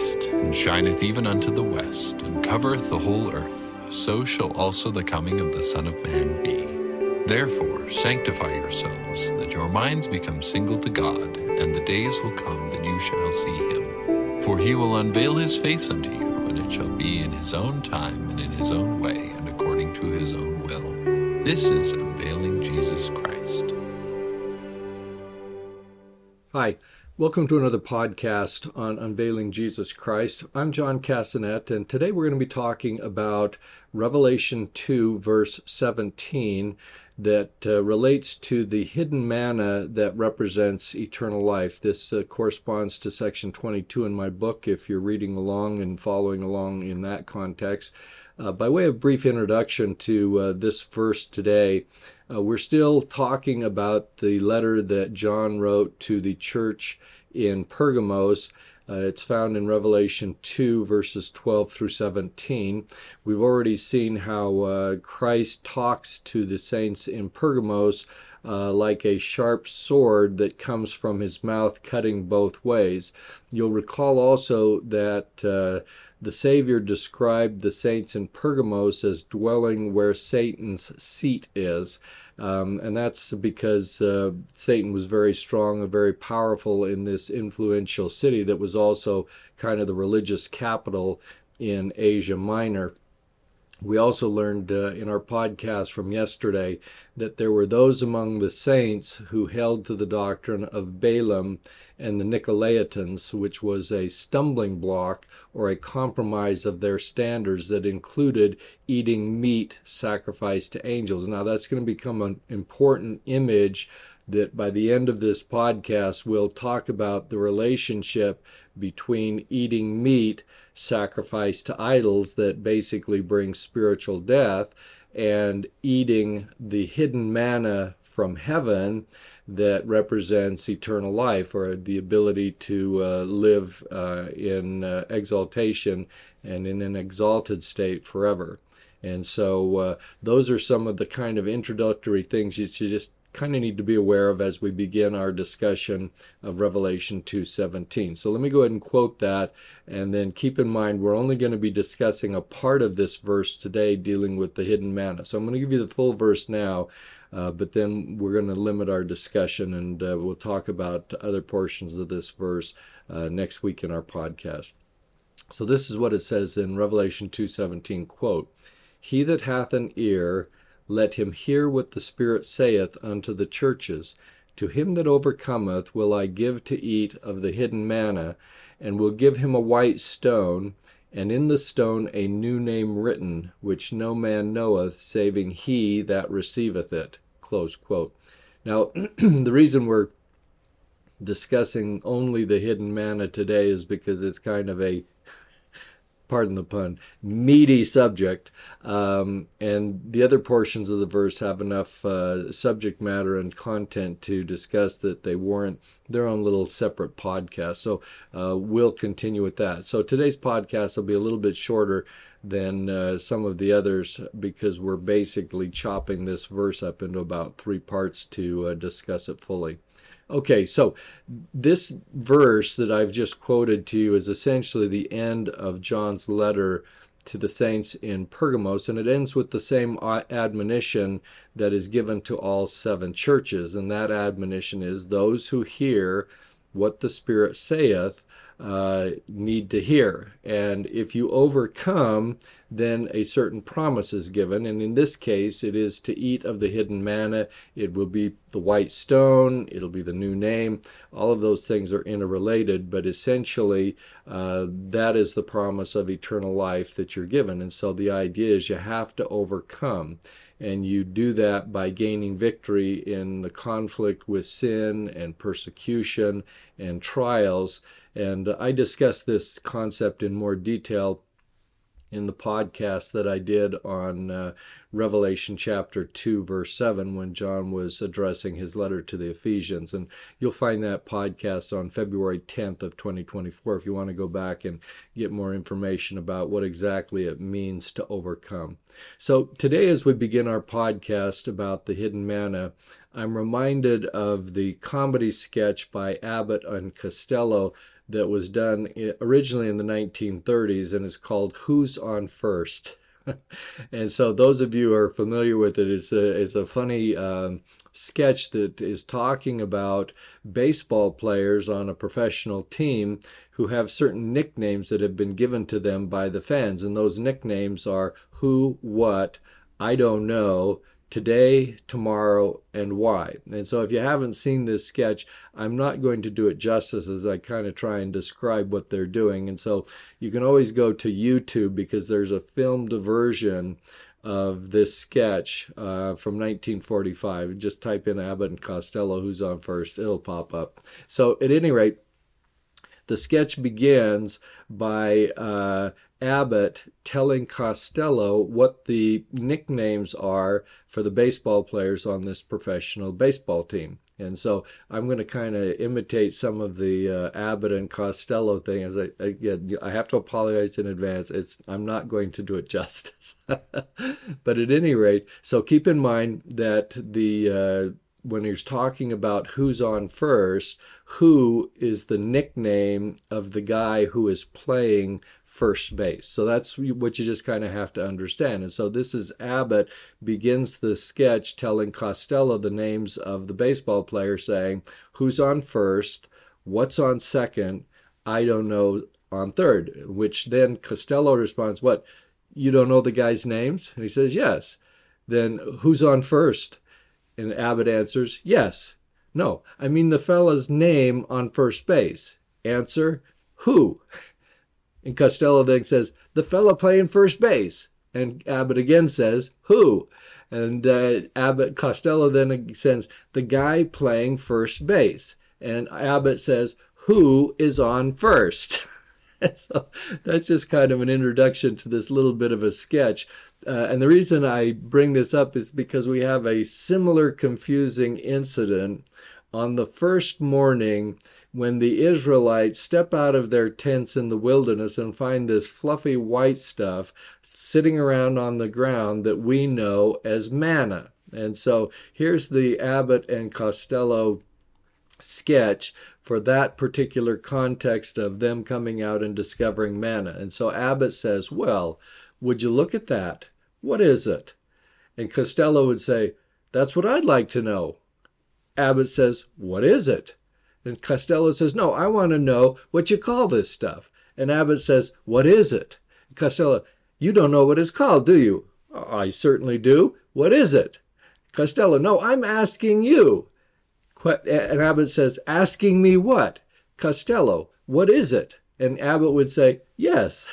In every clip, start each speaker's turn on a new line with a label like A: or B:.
A: east, and shineth even unto the west, and covereth the whole earth, so shall also the coming of the Son of Man be. Therefore, sanctify yourselves, that your minds become single to God, and the days will come that you shall see him. For he will unveil his face unto you, and it shall be in his own time, and in his own way, and according to his own will. This is unveiling Jesus Christ.
B: Hi, welcome to another podcast on Unveiling Jesus Christ. I'm John Cassanet, and today we're going to be talking about Revelation 2, verse 17, that uh, relates to the hidden manna that represents eternal life. This uh, corresponds to section 22 in my book, if you're reading along and following along in that context. Uh, by way of brief introduction to uh, this verse today, uh, we're still talking about the letter that John wrote to the church in Pergamos. Uh, it's found in Revelation 2, verses 12 through 17. We've already seen how uh, Christ talks to the saints in Pergamos uh, like a sharp sword that comes from his mouth, cutting both ways. You'll recall also that uh, the Savior described the saints in Pergamos as dwelling where Satan's seat is. Um, and that's because uh, Satan was very strong and very powerful in this influential city that was also kind of the religious capital in Asia Minor. We also learned uh, in our podcast from yesterday that there were those among the saints who held to the doctrine of Balaam and the Nicolaitans, which was a stumbling block or a compromise of their standards that included eating meat sacrificed to angels. Now, that's going to become an important image that by the end of this podcast, we'll talk about the relationship between eating meat sacrificed to idols that basically brings spiritual death and eating the hidden manna from heaven that represents eternal life or the ability to uh, live uh, in uh, exaltation and in an exalted state forever. And so, uh, those are some of the kind of introductory things you should just kind of need to be aware of as we begin our discussion of Revelation 2:17. So let me go ahead and quote that and then keep in mind we're only going to be discussing a part of this verse today dealing with the hidden manna. So I'm going to give you the full verse now. Uh, but then we're going to limit our discussion and uh, we'll talk about other portions of this verse uh, next week in our podcast. So this is what it says in Revelation 2:17 quote, "He that hath an ear let him hear what the Spirit saith unto the churches. To him that overcometh will I give to eat of the hidden manna, and will give him a white stone, and in the stone a new name written, which no man knoweth, saving he that receiveth it. Now, the reason we're discussing only the hidden manna today is because it's kind of a pardon the pun, meaty subject. Um, and the other portions of the verse have enough uh, subject matter and content to discuss that they warrant their own little separate podcast. So uh, we'll continue with that. So today's podcast will be a little bit shorter than uh, some of the others because we're basically chopping this verse up into about three parts to uh, discuss it fully. Okay, so this verse that I've just quoted to you is essentially the end of John's letter to the saints in Pergamos, and it ends with the same admonition that is given to all seven churches. And that admonition is those who hear what the Spirit saith uh, need to hear. And if you overcome, then a certain promise is given. And in this case, it is to eat of the hidden manna. It will be the white stone, it'll be the new name. All of those things are interrelated, but essentially, uh, that is the promise of eternal life that you're given. And so the idea is you have to overcome. And you do that by gaining victory in the conflict with sin and persecution and trials. And I discuss this concept in more detail in the podcast that I did on uh, Revelation chapter 2, verse 7, when John was addressing his letter to the Ephesians. And you'll find that podcast on February 10th of 2024 if you want to go back and get more information about what exactly it means to overcome. So today, as we begin our podcast about the hidden manna, I'm reminded of the comedy sketch by Abbott and Costello that was done originally in the 1930s and it's called Who's on First? and so those of you who are familiar with it, it's a, it's a funny um, sketch that is talking about baseball players on a professional team who have certain nicknames that have been given to them by the fans. And those nicknames are who, what, I don't know, today, tomorrow, and why. And so if you haven't seen this sketch, I'm not going to do it justice as I kind of try and describe what they're doing. And so you can always go to YouTube because there's a filmed version of this sketch uh, from 1945. Just type in Abbott and Costello, who's on first, it'll pop up. So at any rate, the sketch begins by uh, Abbott telling Costello what the nicknames are for the baseball players on this professional baseball team. And so I'm going to kind of imitate some of the uh, Abbott and Costello thing. As I again, I have to apologize in advance. It's I'm not going to do it justice. but at any rate, so keep in mind that the uh, when he's talking about who's on first, who is the nickname of the guy who is playing first base. So that's what you just kind of have to understand. And so this is Abbott begins the sketch telling Costello the names of the baseball players, saying who's on first, what's on second, I don't know on third, which then Costello responds, What? You don't know the guy's names? And he says, Yes. Then who's on first? And Abbott answers, Yes. No, I mean the fella's name on first base. Answer, Who? And Costello then says, the fellow playing first base. And Abbott again says, who? And uh, Abbott Costello then says, the guy playing first base. And Abbott says, who is on first? so that's just kind of an introduction to this little bit of a sketch. Uh, and the reason I bring this up is because we have a similar confusing incident on the first morning when the Israelites step out of their tents in the wilderness and find this fluffy white stuff sitting around on the ground that we know as manna. And so here's the Abbott and Costello sketch for that particular context of them coming out and discovering manna. And so Abbott says, Well, would you look at that? What is it? And Costello would say, That's what I'd like to know. Abbott says, What is it? And Costello says, No, I want to know what you call this stuff. And Abbott says, What is it? And Costello, You don't know what it's called, do you? I certainly do. What is it? Costello, No, I'm asking you. And Abbott says, Asking me what? Costello, What is it? And Abbott would say, Yes.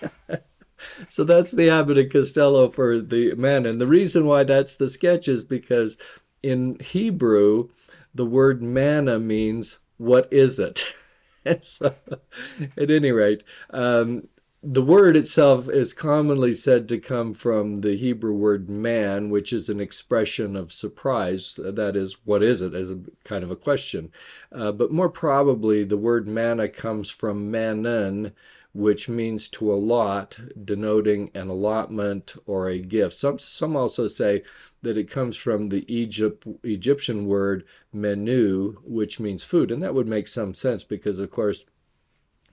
B: so that's the Abbott and Costello for the men. And the reason why that's the sketch is because in Hebrew, the word manna means what is it? at any rate, um, the word itself is commonly said to come from the Hebrew word man, which is an expression of surprise. That is, what is it, as a kind of a question. Uh, but more probably, the word manna comes from manan, which means to allot, denoting an allotment or a gift. Some, some also say that it comes from the Egypt, Egyptian word menu, which means food. And that would make some sense because, of course,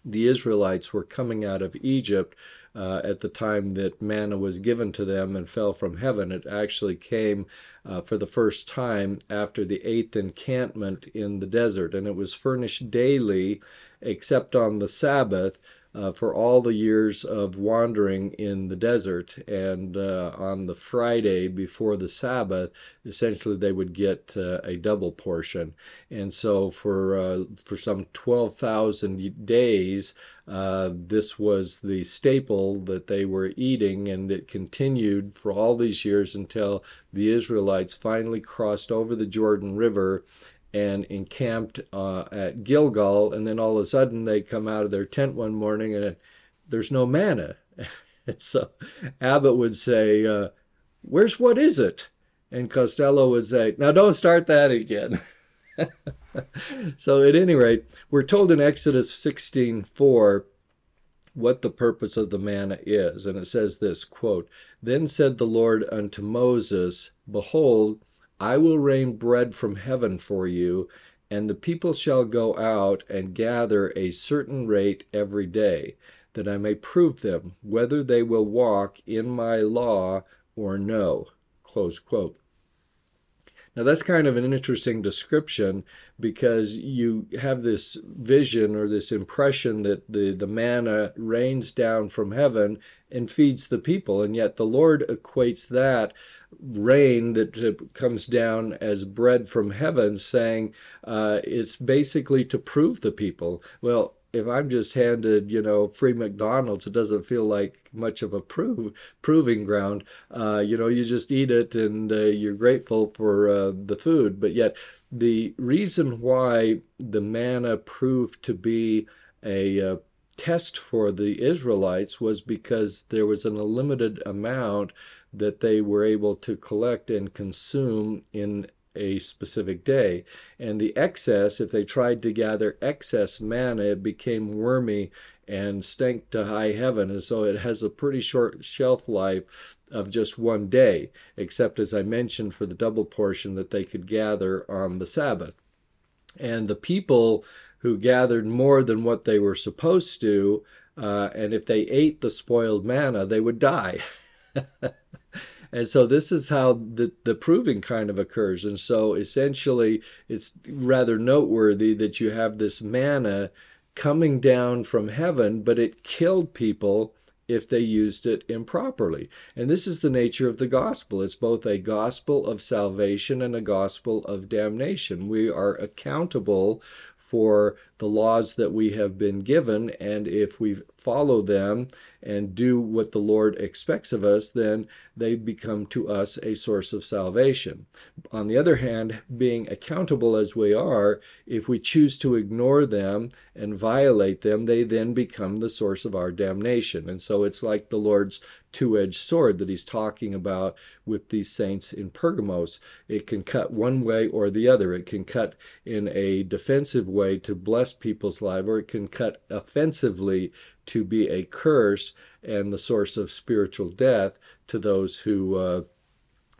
B: the Israelites were coming out of Egypt uh, at the time that manna was given to them and fell from heaven. It actually came uh, for the first time after the eighth encampment in the desert, and it was furnished daily except on the Sabbath uh, for all the years of wandering in the desert. And uh, on the Friday before the Sabbath, essentially they would get uh, a double portion. And so for uh, for some twelve thousand days, uh, this was the staple that they were eating, and it continued for all these years until the Israelites finally crossed over the Jordan River and encamped uh, at Gilgal. And then all of a sudden they come out of their tent one morning and there's no manna. And so Abbott would say, uh, Where's what is it? And Costello would say, Now don't start that again. so at any rate, we're told in Exodus 16:4 what the purpose of the manna is. And it says this quote, Then said the Lord unto Moses, Behold, I will rain bread from heaven for you, And the people shall go out and gather a certain rate every day, that I may prove them whether they will walk in my law or no. Now, that's kind of an interesting description because you have this vision or this impression that the, the manna rains down from heaven and feeds the people. And yet the Lord equates that rain that comes down as bread from heaven, saying uh, it's basically to prove the people. Well, if I'm just handed, you know, free McDonald's, it doesn't feel like much of a prove, proving ground. Uh, you know, you just eat it and uh, you're grateful for uh, the food. But yet, the reason why the manna proved to be a uh, test for the Israelites was because there was an unlimited amount that they were able to collect and consume in a specific day. And the excess, if they tried to gather excess manna, it became wormy and stank to high heaven. And so it has a pretty short shelf life of just one day, except as I mentioned for the double portion that they could gather on the Sabbath. And the people who gathered more than what they were supposed to, uh, and if they ate the spoiled manna, they would die. And so this is how the, the proving kind of occurs. And so essentially, it's rather noteworthy that you have this manna coming down from heaven, but it killed people if they used it improperly. And this is the nature of the gospel. It's both a gospel of salvation and a gospel of damnation. We are accountable for the laws that we have been given, and if we follow them and do what the Lord expects of us, then they become to us a source of salvation. On the other hand, being accountable as we are, if we choose to ignore them and violate them, they then become the source of our damnation. And so it's like the Lord's two edged sword that he's talking about with these saints in Pergamos. It can cut one way or the other. It can cut in a defensive way to bless people's lives, or it can cut offensively to be a curse and the source of spiritual death to those who uh,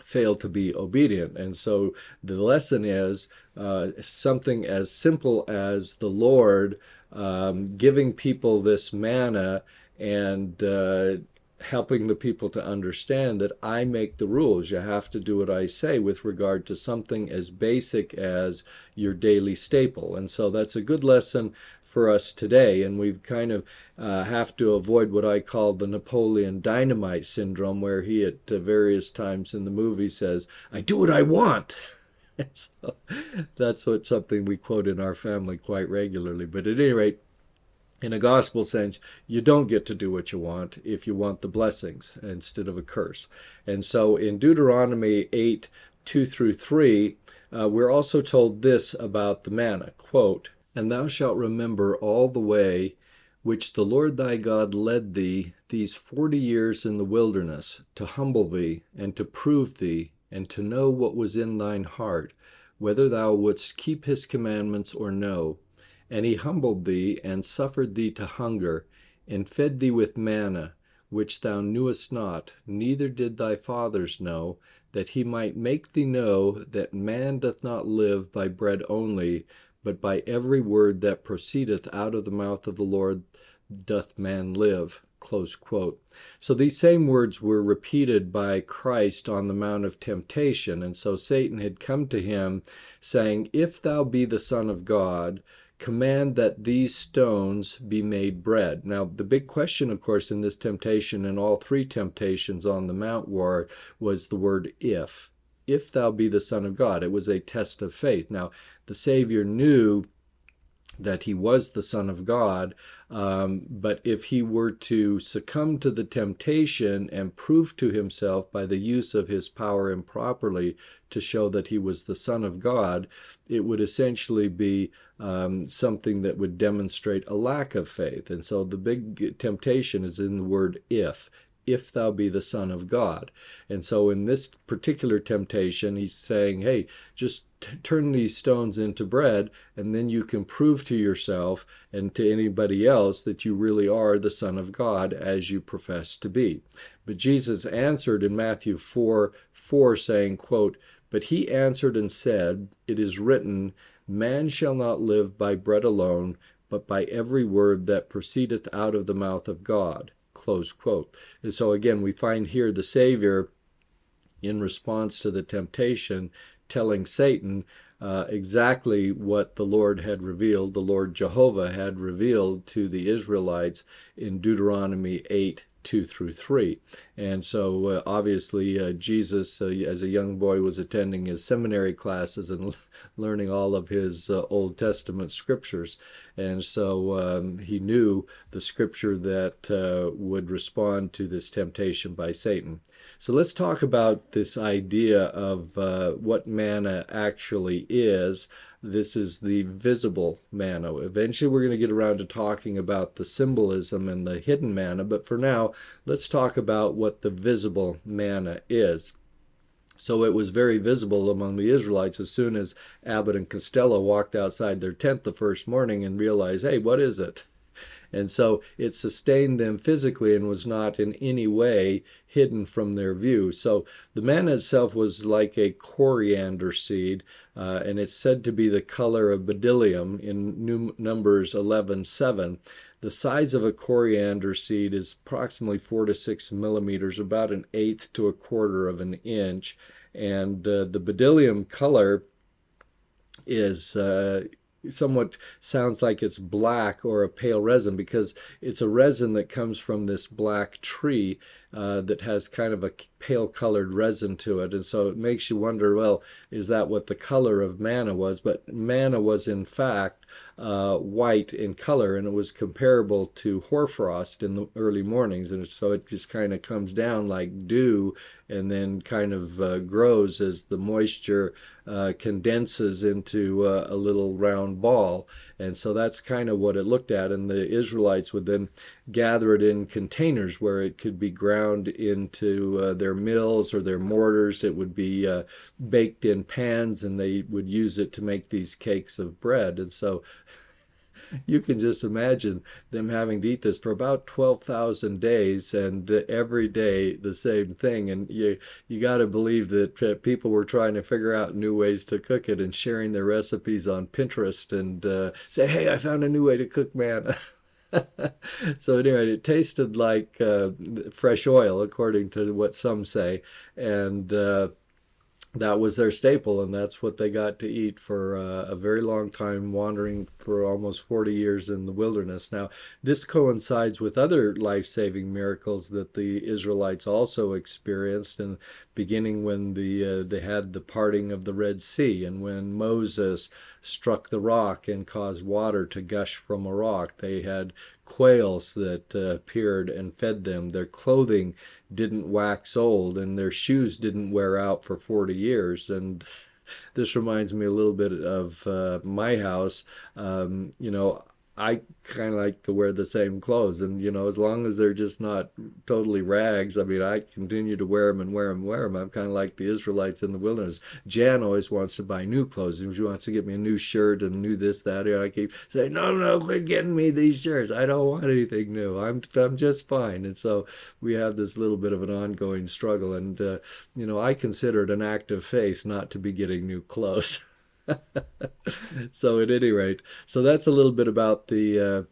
B: fail to be obedient. And so the lesson is uh, something as simple as the Lord um, giving people this manna and uh, helping the people to understand that I make the rules. You have to do what I say with regard to something as basic as your daily staple. And so that's a good lesson for us today. And we kind of uh, have to avoid what I call the Napoleon Dynamite syndrome, where he at uh, various times in the movie says, I do what I want. so that's what something we quote in our family quite regularly. But at any rate, in a gospel sense, you don't get to do what you want if you want the blessings instead of a curse. And so in Deuteronomy 8 2 through 3, uh, we're also told this about the manna quote, And thou shalt remember all the way which the Lord thy God led thee these forty years in the wilderness, to humble thee, and to prove thee, and to know what was in thine heart, whether thou wouldst keep his commandments or no and he humbled thee, and suffered thee to hunger, and fed thee with manna, which thou knewest not, neither did thy fathers know, that he might make thee know that man doth not live by bread only, but by every word that proceedeth out of the mouth of the Lord doth man live. So these same words were repeated by Christ on the Mount of Temptation. And so Satan had come to him saying, If thou be the Son of God, command that these stones be made bread. Now, the big question, of course, in this temptation and all three temptations on the Mount war was the word if. If thou be the Son of God. It was a test of faith. Now, the Savior knew that he was the Son of God. Um, but if he were to succumb to the temptation and prove to himself by the use of his power improperly to show that he was the Son of God, it would essentially be um, something that would demonstrate a lack of faith. And so the big temptation is in the word if if thou be the Son of God. And so in this particular temptation, he's saying, hey, just t- turn these stones into bread, and then you can prove to yourself and to anybody else that you really are the Son of God as you profess to be. But Jesus answered in Matthew 4 4, saying, quote, But he answered and said, It is written, Man shall not live by bread alone, but by every word that proceedeth out of the mouth of God. Close quote. And so again, we find here the Savior, in response to the temptation, telling Satan uh, exactly what the Lord had revealed, the Lord Jehovah had revealed to the Israelites in Deuteronomy 8 2 through 3. And so, uh, obviously, uh, Jesus, uh, as a young boy, was attending his seminary classes and learning all of his uh, Old Testament scriptures. And so um, he knew the scripture that uh, would respond to this temptation by Satan. So let's talk about this idea of uh, what manna actually is. This is the visible manna. Eventually, we're going to get around to talking about the symbolism and the hidden manna, but for now, let's talk about what the visible manna is. So it was very visible among the Israelites as soon as Abbott and Costello walked outside their tent the first morning and realized, hey, what is it? And so it sustained them physically and was not in any way hidden from their view. So the manna itself was like a coriander seed, uh, and it's said to be the color of bdellium in Numbers 11:7. The size of a coriander seed is approximately four to six millimeters, about an eighth to a quarter of an inch, and uh, the bdellium color is uh, somewhat sounds like it's black or a pale resin because it's a resin that comes from this black tree uh, that has kind of a pale colored resin to it. And so it makes you wonder well, is that what the color of manna was? But manna was in fact uh, white in color and it was comparable to hoarfrost in the early mornings. And so it just kind of comes down like dew and then kind of uh, grows as the moisture uh, condenses into uh, a little round ball. And so that's kind of what it looked at. And the Israelites would then gather it in containers where it could be ground into uh, their mills or their mortars. It would be uh, baked in pans and they would use it to make these cakes of bread. And so you can just imagine them having to eat this for about 12,000 days and every day the same thing. And you, you got to believe that uh, people were trying to figure out new ways to cook it and sharing their recipes on Pinterest and uh, say, hey, I found a new way to cook manna. so anyway, it tasted like uh, fresh oil, according to what some say, and uh, that was their staple, and that's what they got to eat for uh, a very long time, wandering for almost 40 years in the wilderness. Now, this coincides with other life saving miracles that the Israelites also experienced, and beginning when the uh, they had the parting of the Red Sea, and when Moses struck the rock and caused water to gush from a rock. They had quails that uh, appeared and fed them. Their clothing didn't wax old, and their shoes didn't wear out for 40 years. And this reminds me a little bit of uh, my house. Um, you know, I kind of like to wear the same clothes, and you know, as long as they're just not totally rags, I mean, I continue to wear them and wear them and wear them. I'm kind of like the Israelites in the wilderness. Jan always wants to buy new clothes, and she wants to get me a new shirt and new this, that. And I keep saying, no, no, quit getting me these shirts. I don't want anything new. I'm, I'm just fine. And so we have this little bit of an ongoing struggle, and uh, you know, I consider it an act of faith not to be getting new clothes. so at any rate, so that's a little bit about the uh,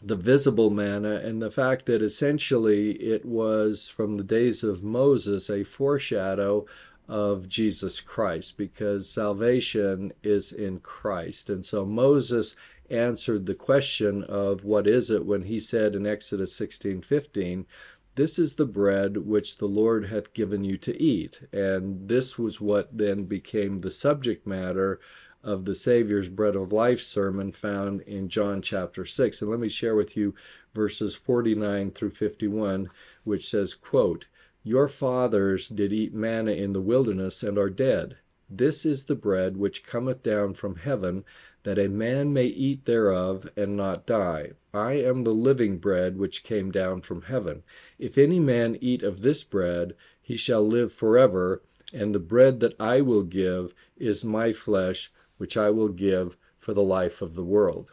B: the visible manna and the fact that essentially it was from the days of Moses a foreshadow of Jesus Christ because salvation is in Christ. And so Moses answered the question of what is it when he said in Exodus 16:15 this is the bread which the Lord hath given you to eat. And this was what then became the subject matter of the Savior's Bread of Life sermon found in John chapter 6. And let me share with you verses 49 through 51, which says, quote, Your fathers did eat manna in the wilderness and are dead. This is the bread which cometh down from heaven, that a man may eat thereof and not die. I am the living bread which came down from heaven. If any man eat of this bread, he shall live forever, and the bread that I will give is my flesh, which I will give for the life of the world.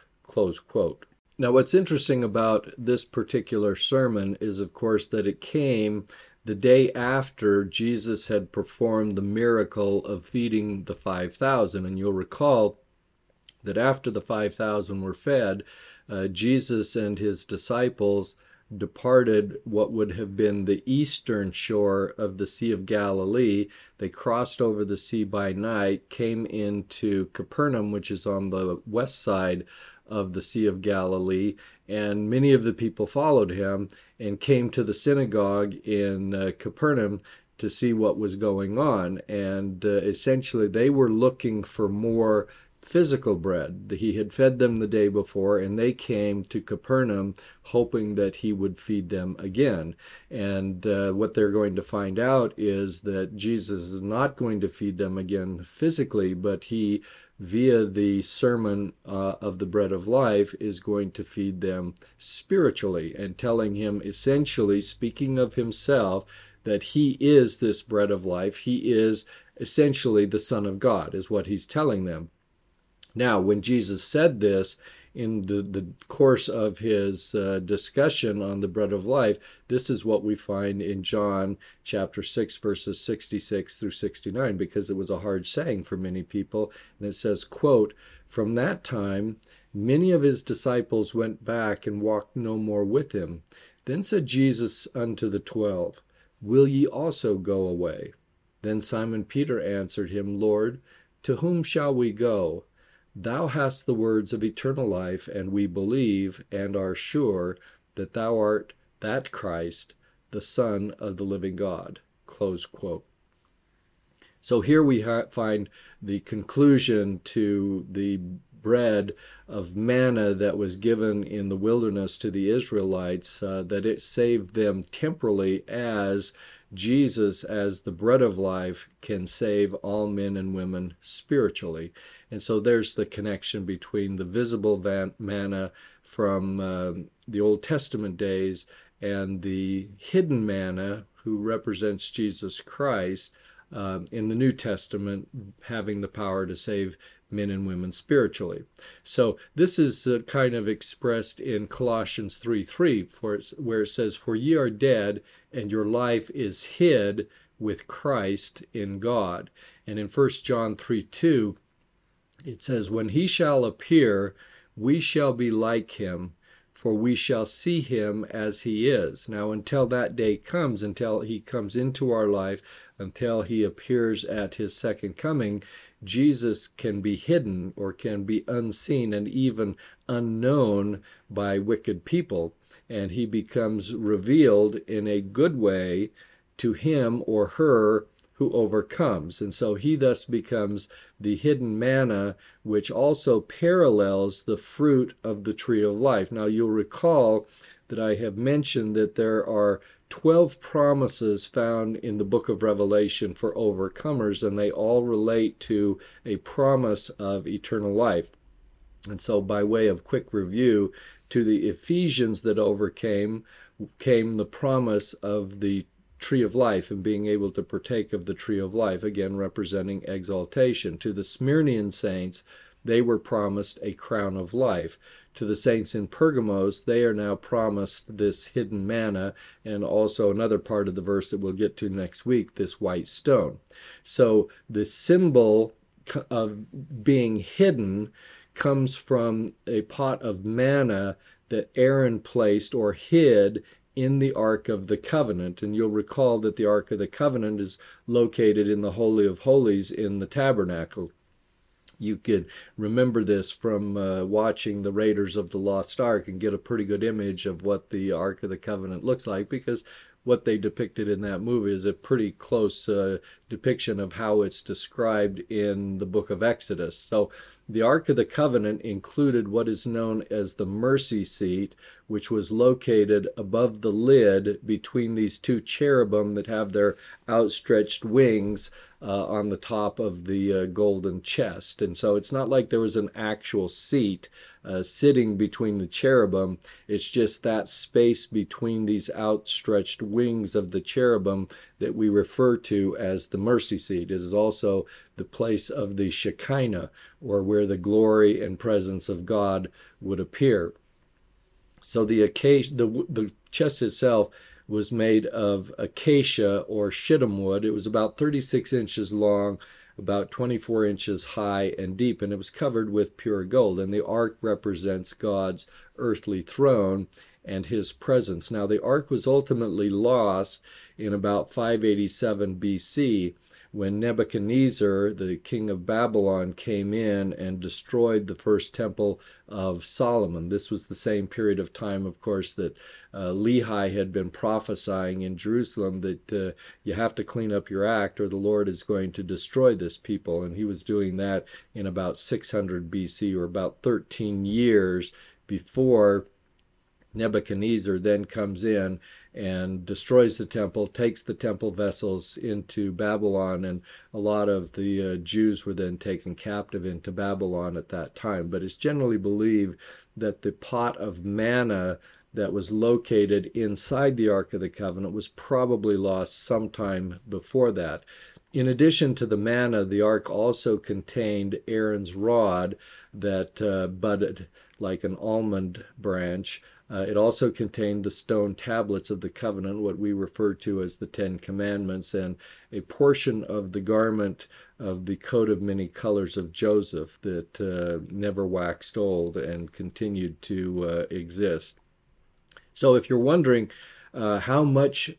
B: Now, what's interesting about this particular sermon is, of course, that it came the day after Jesus had performed the miracle of feeding the 5,000. And you'll recall that after the 5,000 were fed, uh, Jesus and his disciples departed what would have been the eastern shore of the Sea of Galilee. They crossed over the sea by night, came into Capernaum, which is on the west side of the Sea of Galilee, and many of the people followed him and came to the synagogue in uh, Capernaum to see what was going on. And uh, essentially, they were looking for more physical bread. He had fed them the day before, and they came to Capernaum hoping that he would feed them again. And uh, what they're going to find out is that Jesus is not going to feed them again physically, but he, via the sermon uh, of the bread of life, is going to feed them spiritually and telling him, essentially, speaking of himself, that he is this bread of life. He is essentially the Son of God, is what he's telling them. Now, when Jesus said this in the, the course of his uh, discussion on the bread of life, this is what we find in John chapter 6, verses 66 through 69, because it was a hard saying for many people. And it says, quote, From that time, many of his disciples went back and walked no more with him. Then said Jesus unto the twelve, Will ye also go away? Then Simon Peter answered him, Lord, to whom shall we go? Thou hast the words of eternal life, and we believe and are sure that thou art that Christ, the Son of the living God. So here we ha- find the conclusion to the bread of manna that was given in the wilderness to the Israelites, uh, that it saved them temporally as Jesus, as the bread of life, can save all men and women spiritually. And so there's the connection between the visible van- manna from uh, the Old Testament days and the hidden manna, who represents Jesus Christ uh, in the New Testament, having the power to save men and women spiritually. So this is uh, kind of expressed in Colossians 3 3, for where it says, For ye are dead, and your life is hid with Christ in God. And in 1 John 3 2, it says, When he shall appear, we shall be like him, for we shall see him as he is. Now, until that day comes, until he comes into our life, until he appears at his second coming, Jesus can be hidden or can be unseen and even unknown by wicked people. And he becomes revealed in a good way to him or her who overcomes. And so he thus becomes the hidden manna, which also parallels the fruit of the tree of life. Now you'll recall that I have mentioned that there are 12 promises found in the book of Revelation for overcomers, and they all relate to a promise of eternal life. And so, by way of quick review, to the Ephesians that overcame came the promise of the tree of life and being able to partake of the tree of life, again representing exaltation. To the Smyrnian saints, they were promised a crown of life. To the saints in Pergamos, they are now promised this hidden manna and also another part of the verse that we'll get to next week, this white stone. So the symbol of being hidden comes from a pot of manna that Aaron placed or hid in the Ark of the Covenant. And you'll recall that the Ark of the Covenant is located in the Holy of Holies in the tabernacle. You could remember this from uh, watching the Raiders of the Lost Ark and get a pretty good image of what the Ark of the Covenant looks like because what they depicted in that movie is a pretty close uh, depiction of how it's described in the book of Exodus. So the Ark of the Covenant included what is known as the mercy seat, which was located above the lid between these two cherubim that have their outstretched wings uh, on the top of the uh, golden chest. And so it's not like there was an actual seat uh, sitting between the cherubim. It's just that space between these outstretched wings of the cherubim that we refer to as the mercy seat. It is also the place of the Shekinah, or where the glory and presence of God would appear. So the acacia, the the chest itself was made of acacia or shittim wood. It was about 36 inches long, about 24 inches high and deep, and it was covered with pure gold. And the ark represents God's earthly throne and his presence. Now, the ark was ultimately lost in about 587 BC when Nebuchadnezzar, the king of Babylon, came in and destroyed the first temple of Solomon. This was the same period of time, of course, that uh, Lehi had been prophesying in Jerusalem that uh, you have to clean up your act or the Lord is going to destroy this people. And he was doing that in about 600 BC or about 13 years before Nebuchadnezzar then comes in and destroys the temple, takes the temple vessels into Babylon, and a lot of the uh, Jews were then taken captive into Babylon at that time. But it's generally believed that the pot of manna that was located inside the Ark of the Covenant was probably lost sometime before that. In addition to the manna, the ark also contained Aaron's rod that uh, budded like an almond branch uh, it also contained the stone tablets of the covenant, what we refer to as the Ten Commandments, and a portion of the garment of the coat of many colors of Joseph that uh, never waxed old and continued to uh, exist. So, if you're wondering uh, how much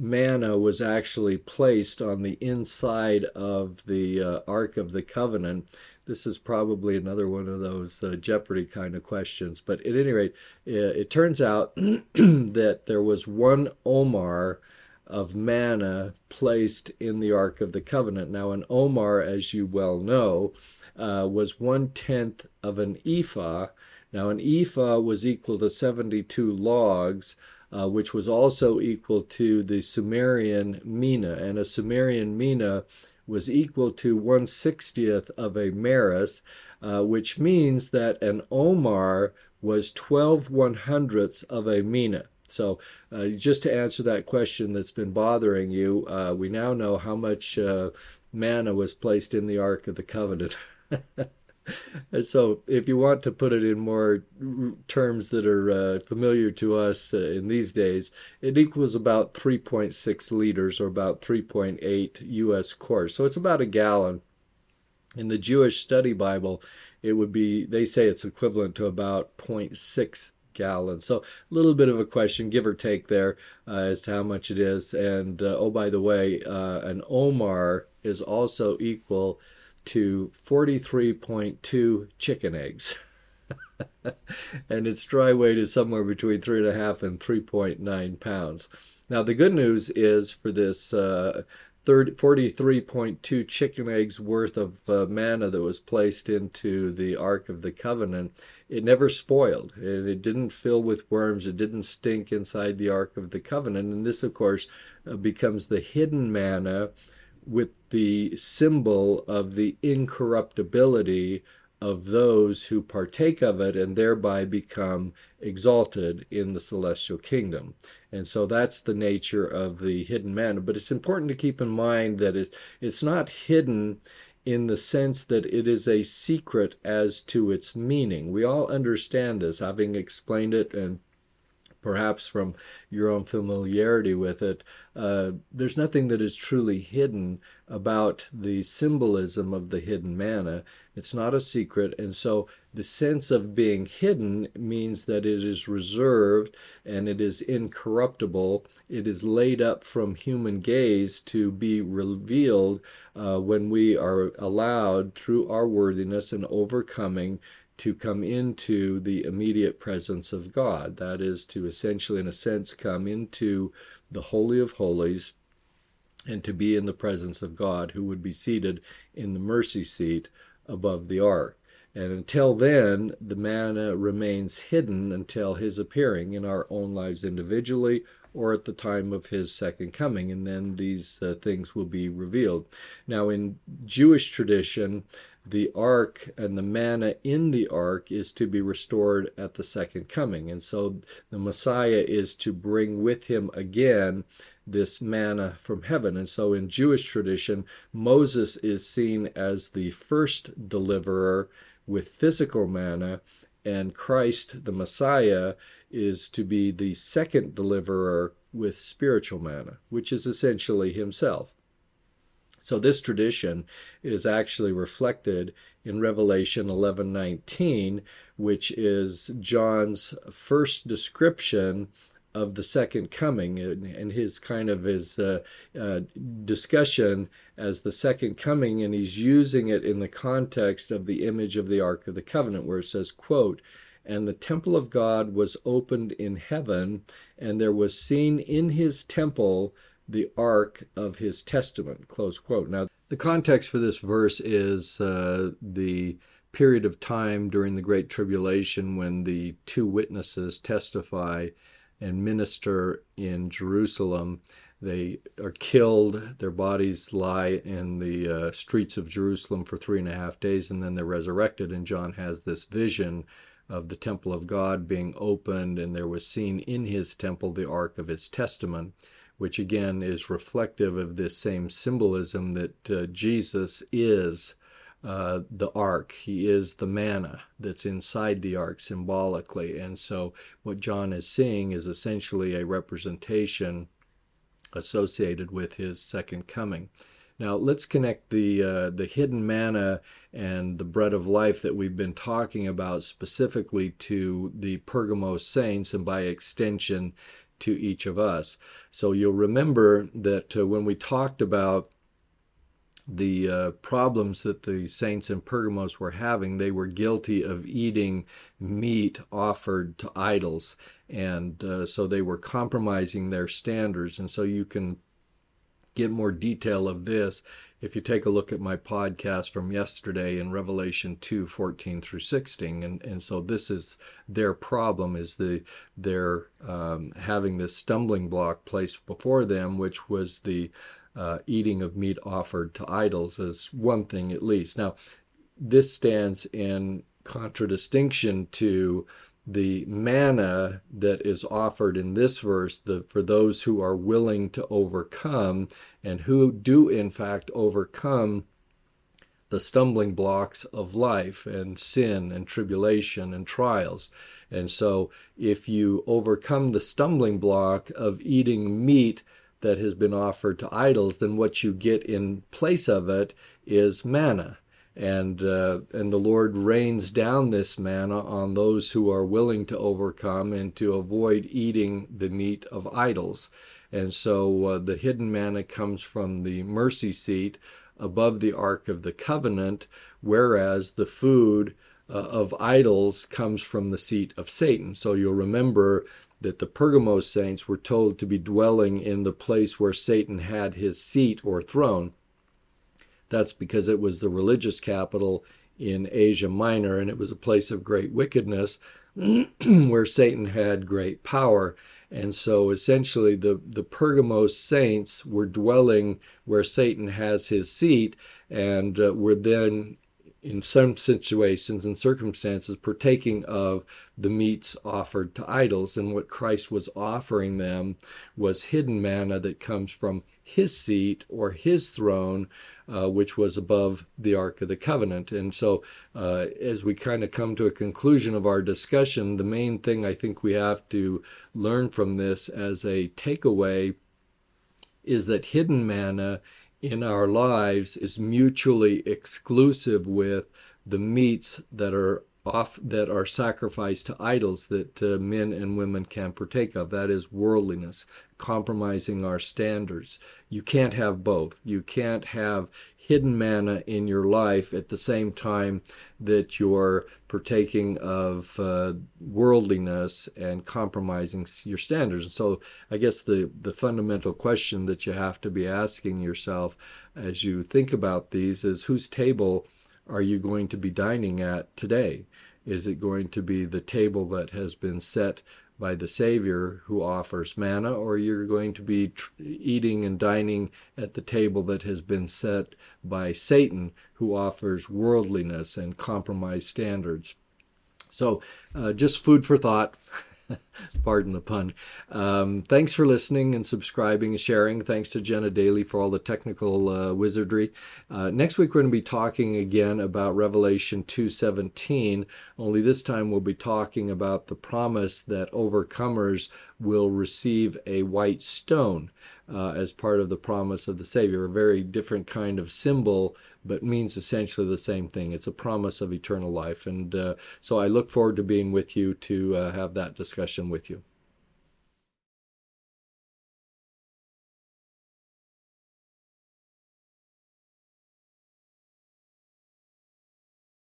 B: manna was actually placed on the inside of the uh, Ark of the Covenant, this is probably another one of those uh, Jeopardy kind of questions. But at any rate, it, it turns out that there was one omer of manna placed in the Ark of the Covenant. Now, an omer, as you well know, uh, was one tenth of an ephah. Now, an ephah was equal to 72 logs. Uh, which was also equal to the Sumerian mina. And a Sumerian mina was equal to 1 60th of a maris, uh, which means that an omer was 12 one hundredths of a mina. So, uh, just to answer that question that's been bothering you, uh, we now know how much uh, manna was placed in the Ark of the Covenant. and so, if you want to put it in more terms that are uh, familiar to us uh, in these days, it equals about 3.6 liters or about 3.8 U.S. quarts. So it's about a gallon. In the Jewish Study Bible, it would be, they say it's equivalent to about 0.6 gallons. So a little bit of a question, give or take there, uh, as to how much it is. And uh, oh, by the way, uh, an omer is also equal to 43.2 chicken eggs. and its dry weight is somewhere between 3.5 and 3.9 pounds. Now, the good news is for this uh, 43.2 chicken eggs worth of uh, manna that was placed into the Ark of the Covenant, it never spoiled. And it didn't fill with worms. It didn't stink inside the Ark of the Covenant. And this, of course, uh, becomes the hidden manna with the symbol of the incorruptibility of those who partake of it and thereby become exalted in the celestial kingdom. And so that's the nature of the hidden manna. But it's important to keep in mind that it, it's not hidden in the sense that it is a secret as to its meaning. We all understand this, having explained it and perhaps from your own familiarity with it, uh, there's nothing that is truly hidden about the symbolism of the hidden manna. It's not a secret, and so the sense of being hidden means that it is reserved and it is incorruptible. It is laid up from human gaze to be revealed uh, when we are allowed, through our worthiness and overcoming, to come into the immediate presence of God. That is to essentially, in a sense, come into the Holy of Holies and to be in the presence of God, who would be seated in the mercy seat above the ark. And until then, the manna remains hidden until his appearing in our own lives individually or at the time of his second coming. And then these uh, things will be revealed. Now, in Jewish tradition, the ark and the manna in the ark is to be restored at the second coming. And so the Messiah is to bring with him again this manna from heaven. And so in Jewish tradition, Moses is seen as the first deliverer with physical manna, and Christ, the Messiah, is to be the second deliverer with spiritual manna, which is essentially himself. So this tradition is actually reflected in Revelation 11:19, which is John's first description of the second coming and his kind of his uh, uh, discussion as the second coming and he's using it in the context of the image of the ark of the covenant where it says quote and the temple of god was opened in heaven and there was seen in his temple the ark of his testament close quote now the context for this verse is uh, the period of time during the great tribulation when the two witnesses testify and minister in Jerusalem. They are killed, their bodies lie in the uh, streets of Jerusalem for three and a half days, and then they're resurrected. And John has this vision of the temple of God being opened, and there was seen in his temple the ark of his testament, which again is reflective of this same symbolism that uh, Jesus is uh, the ark. He is the manna that's inside the ark symbolically. And so what John is seeing is essentially a representation associated with his second coming. Now let's connect the uh, the hidden manna and the bread of life that we've been talking about specifically to the Pergamos saints and by extension to each of us. So you'll remember that uh, when we talked about the uh, problems that the saints in Pergamos were having, they were guilty of eating meat offered to idols. And uh, so they were compromising their standards. And so you can get more detail of this if you take a look at my podcast from yesterday in Revelation 2 14 through 16. And, and so this is their problem is the they're um, having this stumbling block placed before them, which was the uh, eating of meat offered to idols as one thing at least. Now, this stands in contradistinction to the manna that is offered in this verse the, for those who are willing to overcome and who do in fact overcome the stumbling blocks of life and sin and tribulation and trials. And so, if you overcome the stumbling block of eating meat that has been offered to idols, then what you get in place of it is manna. And, uh, and the Lord rains down this manna on those who are willing to overcome and to avoid eating the meat of idols. And so uh, the hidden manna comes from the mercy seat above the Ark of the Covenant, whereas the food uh, of idols comes from the seat of Satan. So you'll remember that the Pergamos saints were told to be dwelling in the place where Satan had his seat or throne. That's because it was the religious capital in Asia Minor and it was a place of great wickedness where Satan had great power. And so essentially, the, the Pergamos saints were dwelling where Satan has his seat and uh, were then in some situations and circumstances partaking of the meats offered to idols and what Christ was offering them was hidden manna that comes from his seat or his throne uh, which was above the ark of the covenant. And so uh, as we kind of come to a conclusion of our discussion the main thing i think we have to learn from this as a takeaway is that hidden manna in our lives is mutually exclusive with the meats that are off that are sacrificed to idols that uh, men and women can partake of. That is worldliness compromising our standards. You can't have both. You can't have hidden manna in your life at the same time that you're partaking of uh, worldliness and compromising your standards. And so, I guess the, the fundamental question that you have to be asking yourself as you think about these is whose table are you going to be dining at today? Is it going to be the table that has been set by the Savior who offers manna, or you're going to be tr- eating and dining at the table that has been set by Satan who offers worldliness and compromised standards. So, uh, just food for thought. Pardon the pun. Um, thanks for listening and subscribing and sharing. Thanks to Jenna Daly for all the technical uh, wizardry. Uh, next week we're going to be talking again about Revelation 2:17. Only this time we'll be talking about the promise that overcomers will receive a white stone. uh, as part of the promise of the Savior. A very different kind of symbol, but means essentially the same thing. It's a promise of eternal life. And uh, so I look forward to being with you to uh, have that discussion with you.